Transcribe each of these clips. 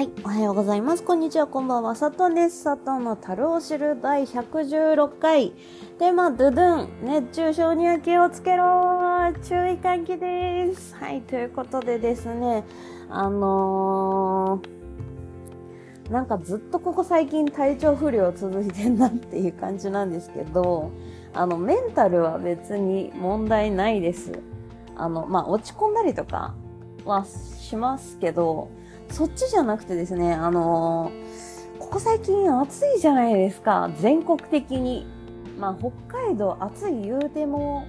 はい、おはようございます。こんにちは、こんばんは。佐藤です。佐藤の樽を知る第116回。テーマ、ドゥドゥン。熱中症には気をつけろ注意喚起です。はい、ということでですね、あのー、なんかずっとここ最近体調不良続いてんなっていう感じなんですけど、あの、メンタルは別に問題ないです。あの、まあ、落ち込んだりとかはしますけど、そっちじゃなくてですね、あのー、ここ最近暑いじゃないですか、全国的に。まあ、北海道暑い言うても、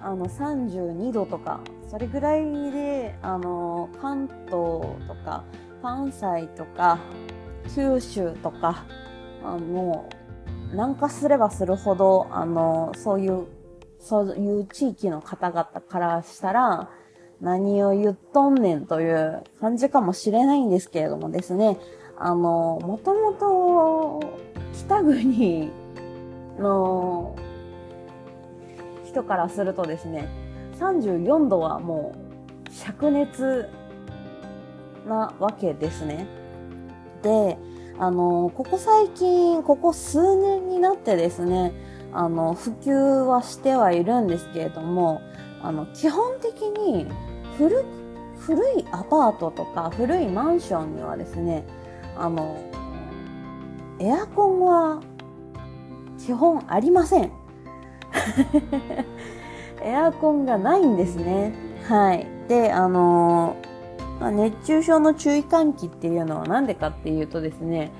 あの、32度とか、それぐらいで、あのー、関東とか、関西とか、九州とか、あの、南下すればするほど、あの、そういう、そういう地域の方々からしたら、何を言っとんねんという感じかもしれないんですけれどもですね、あの、もともと北国の人からするとですね、34度はもう灼熱なわけですね。で、あの、ここ最近、ここ数年になってですね、あの、普及はしてはいるんですけれども、あの、基本的に古古いアパートとか古いマンションにはですねあのエアコンは基本ありません。エアコンがないんですね。はい。であの、熱中症の注意喚起っていうのは何でかっていうとですね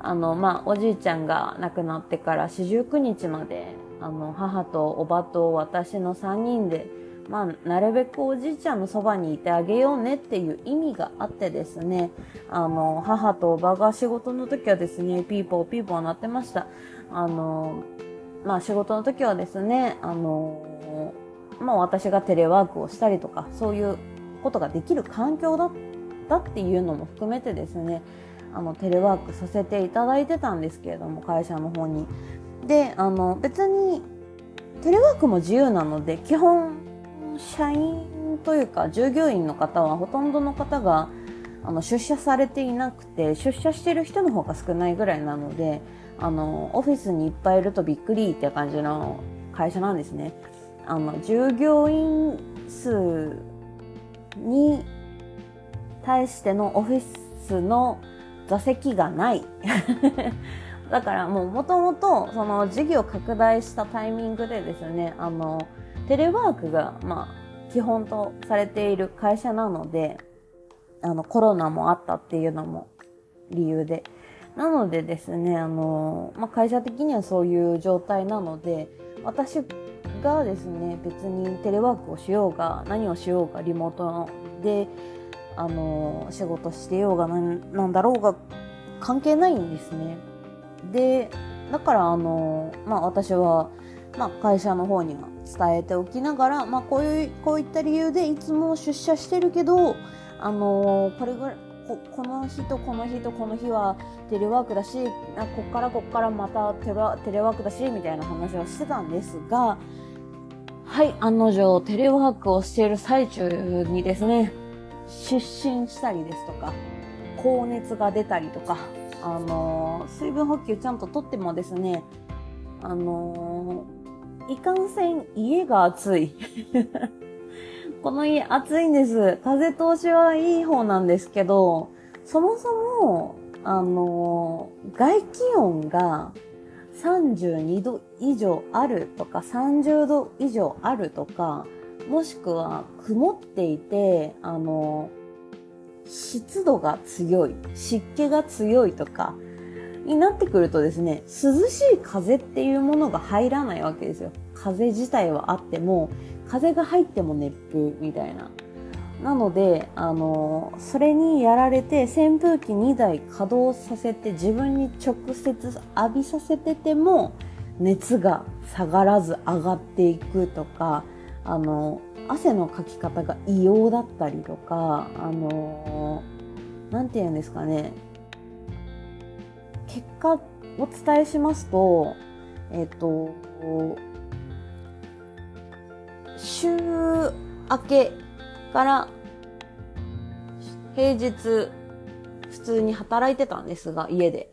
あのまあおじいちゃんが亡くなってから四十九日まであの母とおばと私の3人でまあ、なるべくおじいちゃんのそばにいてあげようねっていう意味があってですね、あの、母とおばが仕事の時はですね、ピーポーピーポーなってました。あの、まあ仕事の時はですね、あの、まあ私がテレワークをしたりとか、そういうことができる環境だったっていうのも含めてですね、あの、テレワークさせていただいてたんですけれども、会社の方に。で、あの、別に、テレワークも自由なので、基本、社員というか従業員の方はほとんどの方があの出社されていなくて出社してる人の方が少ないぐらいなのであのオフィスにいっぱいいるとびっくりって感じの会社なんですね。あの従業員数に対してのオフィスの座席がない だからもうもともとその事業拡大したタイミングでですねあのテレワークが、まあ、基本とされている会社なので、あの、コロナもあったっていうのも理由で。なのでですね、あの、まあ、会社的にはそういう状態なので、私がですね、別にテレワークをしようが、何をしようが、リモートで、あの、仕事してようがなんなんだろうが、関係ないんですね。で、だから、あの、まあ、私は、まあ、会社の方には伝えておきながら、まあ、こういうこういった理由でいつも出社してるけど、あのー、これぐらここの日とこの日とこの日はテレワークだしあこっからこっからまたテレワークだしみたいな話をしてたんですがはい案の定テレワークをしている最中にですね失神したりですとか高熱が出たりとかあのー、水分補給ちゃんととってもですねあのーいかんせん家が暑い。この家暑いんです。風通しはいい方なんですけど、そもそも、あの、外気温が32度以上あるとか、30度以上あるとか、もしくは曇っていて、あの、湿度が強い、湿気が強いとか、になってくるとですね、涼しい風っていうものが入らないわけですよ。風自体はあっても、風が入っても熱風みたいな。なので、あの、それにやられて扇風機2台稼働させて自分に直接浴びさせてても熱が下がらず上がっていくとか、あの、汗のかき方が異様だったりとか、あの、なんて言うんですかね、結果をお伝えしますと、えっ、と、週明けから平日普通に働いてたんですが、家で。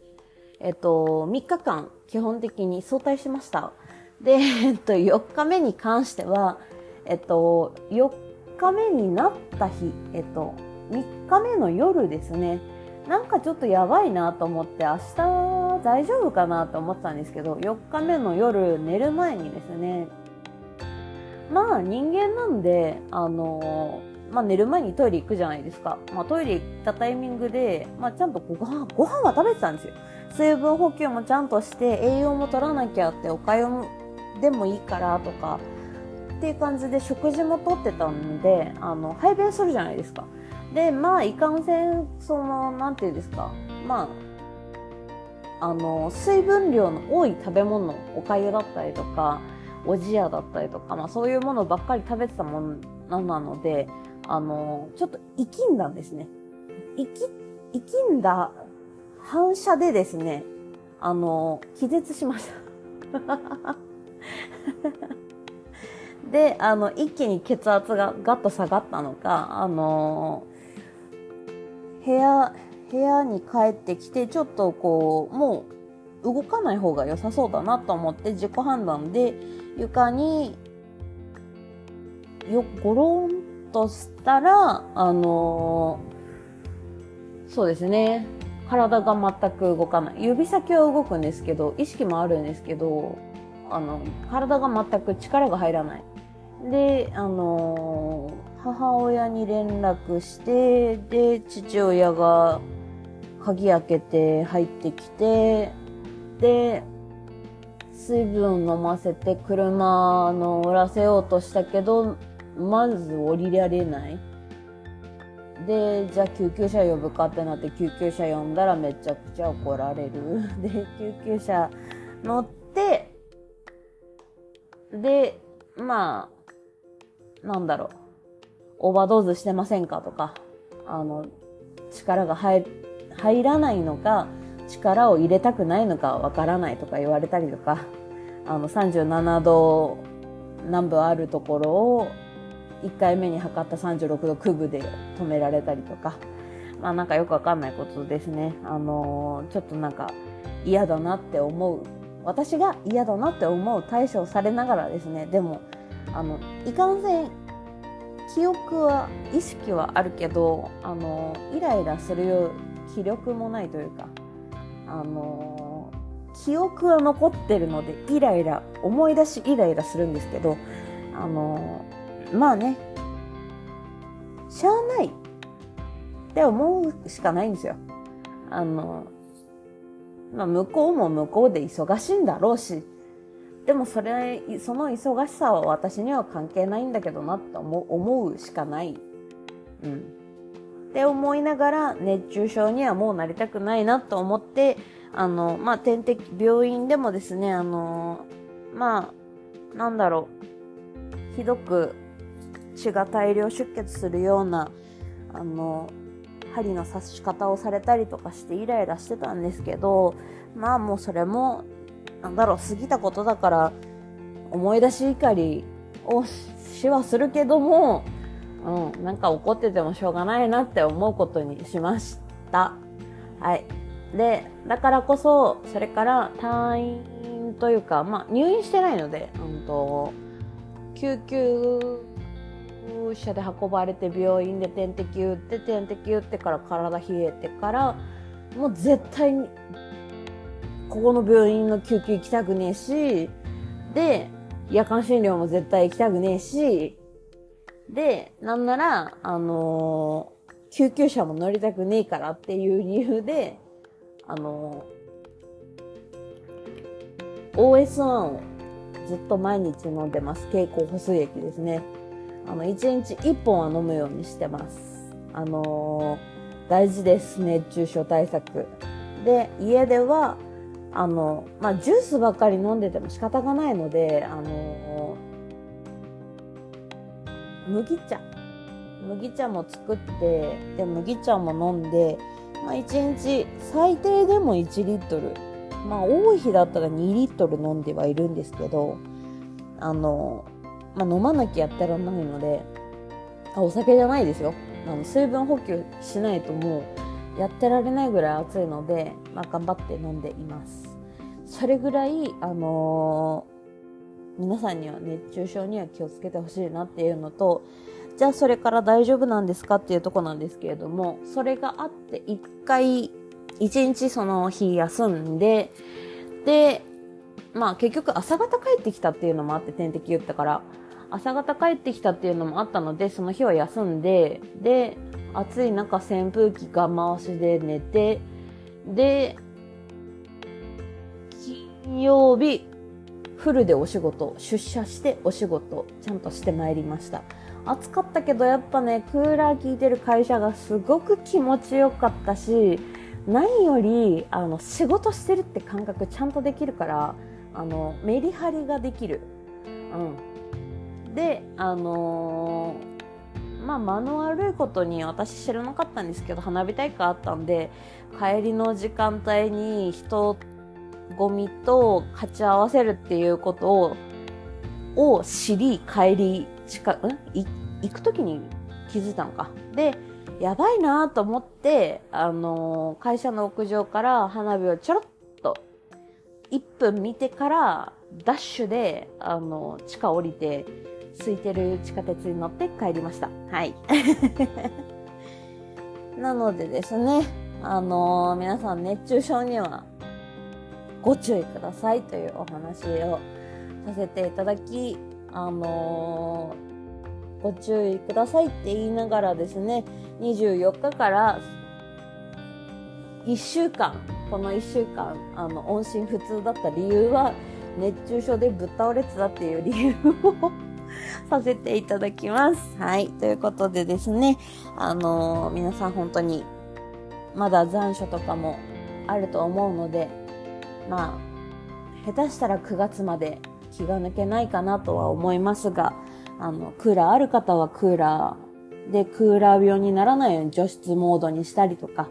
えっと、3日間基本的に早退しました。で、えっと、4日目に関しては、えっと、4日目になった日、えっと、3日目の夜ですね。なんかちょっとやばいなと思って明日大丈夫かなと思ってたんですけど、4日目の夜寝る前にですね、まあ人間なんで、あのまあ寝る前にトイレ行くじゃないですか。まあトイレ行ったタイミングで、まあちゃんとご飯、ご飯は食べてたんですよ。水分補給もちゃんとして栄養も取らなきゃっておかゆでもいいからとかっていう感じで食事もとってたんであの排便するじゃないですかでまあいかんせんそのなんていうんですか。まああの水分量の多い食べ物おかゆだったりとかおじやだったりとか、まあ、そういうものばっかり食べてたものなのであのちょっと生きんだんですね。生き生きんだ反射でですねあの気絶しました。で、あの、一気に血圧がガッと下がったのか、あの部屋、部屋に帰ってきて、ちょっとこう、もう動かない方が良さそうだなと思って自己判断で床によ、ゴロンとしたら、あのそうですね。体が全く動かない。指先は動くんですけど、意識もあるんですけど、あの、体が全く力が入らない。で、あのー、母親に連絡して、で、父親が鍵開けて入ってきて、で、水分飲ませて車乗らせようとしたけど、まず降りられない。で、じゃあ救急車呼ぶかってなって救急車呼んだらめちゃくちゃ怒られる。で、救急車乗って、で、まあ、なんだろう。オーバードーズしてませんか？とか、あの、力が入、入らないのか、力を入れたくないのかわからないとか言われたりとか、あの、37度南部あるところを、1回目に測った36度区部で止められたりとか、まあなんかよくわかんないことですね。あの、ちょっとなんか嫌だなって思う私が嫌だなって思う対処をされながらですねでもあのいかんせん記憶は意識はあるけどあのイライラする気力もないというかあの記憶は残ってるのでイライラ思い出しイライラするんですけどあのまあねしゃあないって思うしかないんですよ。あのまあ、向こうも向こうで忙しいんだろうし、でもそれ、その忙しさは私には関係ないんだけどなって思うしかない。うん。って思いながら熱中症にはもうなりたくないなと思って、あの、まあ、点滴、病院でもですね、あの、まあ、なんだろう、ひどく血が大量出血するような、あの、針の刺し方をされたりとかしてイライラしてたんですけどまあもうそれもなんだろう過ぎたことだから思い出し怒りをしはするけども、うん、なんか怒っててもしょうがないなって思うことにしました。はい。で、だからこそ、それから退院というか、まあ入院してないので、うんと、救急車で運ばれて病院で点滴打って点滴打ってから体冷えてからもう絶対にここの病院の救急行きたくねえしで夜間診療も絶対行きたくねえしでなんならあのー、救急車も乗りたくねえからっていう理由であのー、OS1 をずっと毎日飲んでます。経口補水液ですね。あの、1日1本は飲むようにしてます。あのー、大事です。熱中症対策。で、家では、あの、まあ、ジュースばっかり飲んでても仕方がないので、あの、麦茶。麦茶も作って、で、麦茶も飲んで、まあ、1日最低でも1リットル。まあ、多い日だったら2リットル飲んではいるんですけど、あのまあ、飲まなきゃやってらんないのであお酒じゃないですよあの水分補給しないともうやってられないぐらい暑いので、まあ、頑張って飲んでいますそれぐらいあのー、皆さんには熱中症には気をつけてほしいなっていうのとじゃあそれから大丈夫なんですかっていうとこなんですけれどもそれがあって一回一日その日休んででまあ結局朝方帰ってきたっていうのもあって点滴打ったから朝方帰ってきたっていうのもあったのでその日は休んでで暑い中扇風機が回しで寝てで金曜日フルでお仕事出社してお仕事ちゃんとしてまいりました。暑かったけどやっぱねクーラー効いてる会社がすごく気持ちよかったし何よりあの仕事してるって感覚ちゃんとできるからあのメリハリができる、うん、であのー、まあ間の悪いことに私知らなかったんですけど花火大会あったんで帰りの時間帯に人ゴミと勝ち合わせるっていうことをを知り帰り近ん？行く時に気づいたのかでやばいなと思って、あのー、会社の屋上から花火をちょろっと1分見てからダッシュで、あのー、地下降りて空いてる地下鉄に乗って帰りました。はい。なのでですね、あのー、皆さん熱中症にはご注意くださいというお話をさせていただき、あのー、ご注意くださいって言いながらですね、24日から1週間、この1週間、あの、音信不通だった理由は、熱中症でぶっ倒れてたっていう理由をさせていただきます。はい。ということでですね、あのー、皆さん本当に、まだ残暑とかもあると思うので、まあ、下手したら9月まで気が抜けないかなとは思いますが、あの、クーラーある方はクーラーでクーラー病にならないように除湿モードにしたりとか、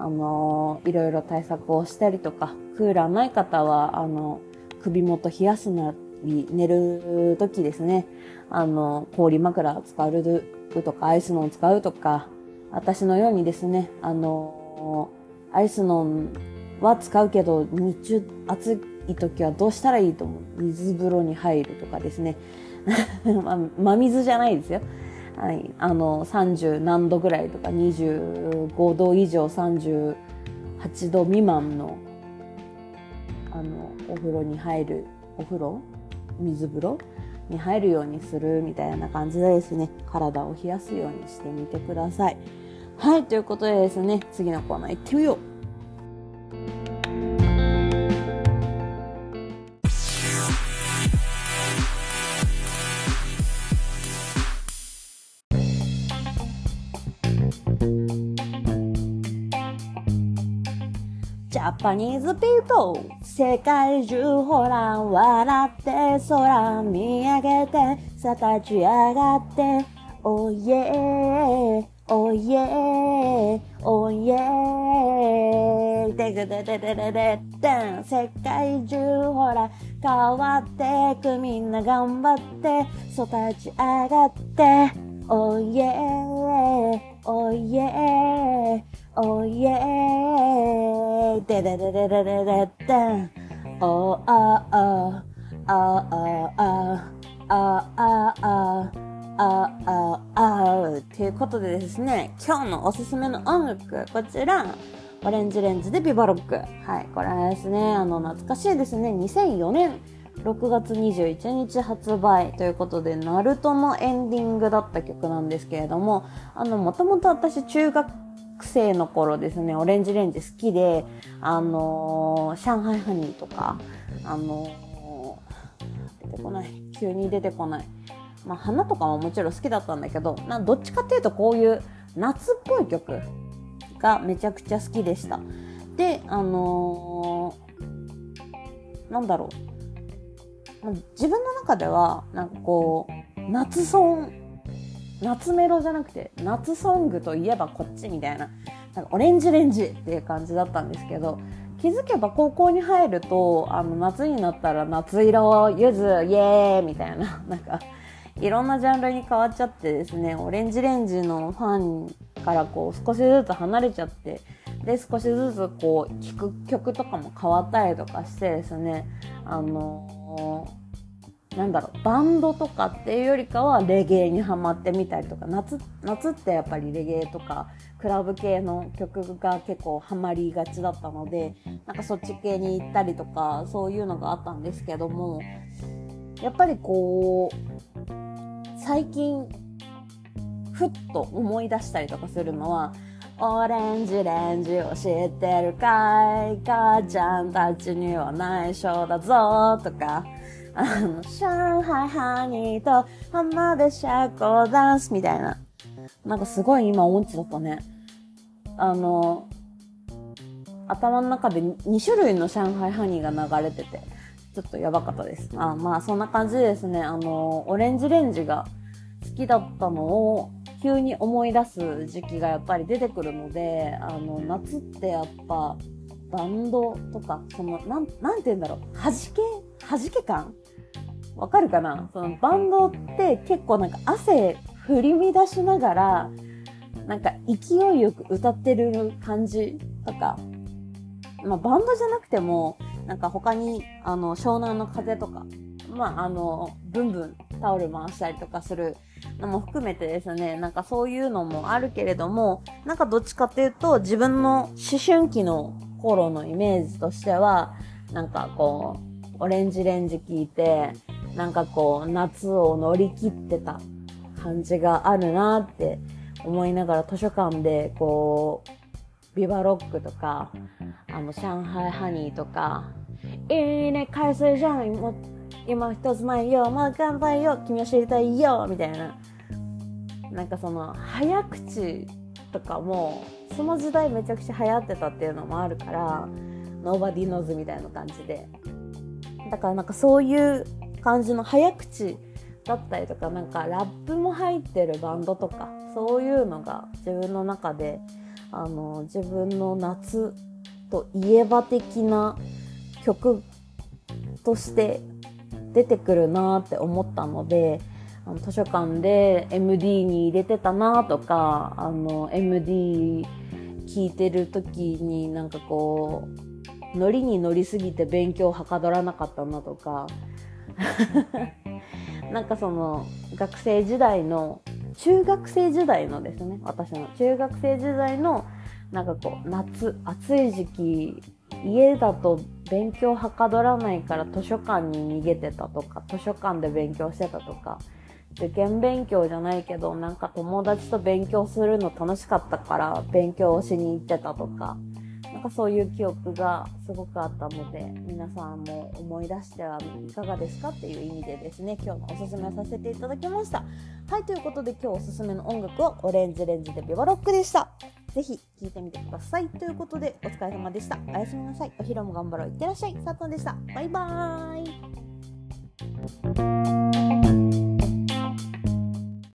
あのいろいろ対策をしたりとか、クーラーない方は、あの、首元冷やすなり、寝る時ですね、あの、氷枕を使うとか、アイスノン使うとか、私のようにですね、あのアイスノンは使うけど、日中暑い時はどうしたらいいと思う？水風呂に入るとかですね。ま真水じゃないですよ。はい。あの、30何度ぐらいとか、25度以上38度未満の、あの、お風呂に入る、お風呂？水風呂に入るようにするみたいな感じでですね、体を冷やすようにしてみてください。はい、ということでですね、次のコーナー行ってみよう。ジャパニーズピーポー世界中ほら笑って空見上げてさ立ち上がって。おいえおいえおいえでぐででででででん世界中ほら変わってくみんな頑張って。そ立ち上がって。おいえおいえおいえででででででででんおあああああああああ、あ、あ、ということでですね、今日のおすすめの音楽、こちら、オレンジレンジでビバロック。はい、これはですね、あの、懐かしいですね、2004年6月21日発売ということで、ナルトのエンディングだった曲なんですけれども、あの、もともと私中学生の頃ですね、オレンジレンジ好きで、あのー、上海ハニーとか、あのー、出てこない。急に出てこない。まあ、花とかももちろん好きだったんだけどなどっちかっていうとこういう夏っぽい曲がめちゃくちゃ好きでしたであのー、なんだろう自分の中ではなんかこう夏ソン夏メロじゃなくて夏ソングといえばこっちみたいななんかオレンジレンジっていう感じだったんですけど気づけば高校に入るとあの夏になったら夏色ゆずイエーイみたいな なんかいろんなジャンルに変わっちゃってですね、オレンジレンジのファンからこう少しずつ離れちゃってで少しずつこう聴く曲とかも変わったりとかしてですねあのなんだろうバンドとかっていうよりかはレゲエにハマってみたりとか夏夏ってやっぱりレゲエとかクラブ系の曲が結構ハマりがちだったのでなんかそっち系に行ったりとかそういうのがあったんですけどもやっぱりこう最近ふっと思い出したりとかするのはオレンジレンジを知ってるかい母ちゃんたちには内緒だぞとか、あの、上海ハニーと浜辺社交ダンスみたいな。なんかすごい今音痴だったね。あの、頭の中で2種類の上海ハニーが流れてて、ちょっとやばかったです。あまあそんな感じですね。あの、オレンジレンジが好きだったのを急に思い出す時期がやっぱり出てくるので、あの、夏ってやっぱ、バンドとか、その、なん、なんて言うんだろう、弾け、弾け感？わかるかな？そのバンドって結構なんか汗振り乱しながら、なんか勢いよく歌ってる感じとか、まあバンドじゃなくても、なんか他に、あの、湘南の風とか、まああの、ブンブンタオル回したりとかするのも含めてですね、なんかそういうのもあるけれども、なんかどっちかっていうと自分の思春期の頃のイメージとしては、なんかこう、オレンジレンジ聞いて、なんかこう、夏を乗り切ってた感じがあるなって思いながら図書館でこう、ビバロックとか、あの、上海ハニーとか、いいね、海水じゃん、今一つ前よ、まあ乾杯よ、君を知りたいよ、みたいな。なんかその、早口とかも、その時代めちゃくちゃ流行ってたっていうのもあるから、Nobody knows みたいな感じで。だからなんかそういう感じの早口だったりとか、なんかラップも入ってるバンドとか、そういうのが自分の中で、あの、自分の夏といえば的な曲として出てくるなって思ったので、あの図書館で MD に入れてたなとか、あの MD 聞いてる時になんかこう、ノリに乗りすぎて勉強はかどらなかったなとか、なんかその学生時代の、中学生時代のですね、私の中学生時代のなんかこう夏、暑い時期家だと勉強はかどらないから図書館に逃げてたとか、図書館で勉強してたとか、受験勉強じゃないけど、なんか友達と勉強するの楽しかったから勉強しに行ってたとか、なんかそういう記憶がすごくあったので、皆さんも思い出してはいかがですかっていう意味でですね、今日のおすすめさせていただきました。はい、ということで今日おすすめの音楽はオレンジレンジでビバロックでした。ぜひ聴いてみてください。ということで、お疲れ様でした。おやすみなさい。お昼も頑張ろう。いってらっしゃい。佐藤でした。バイバーイ。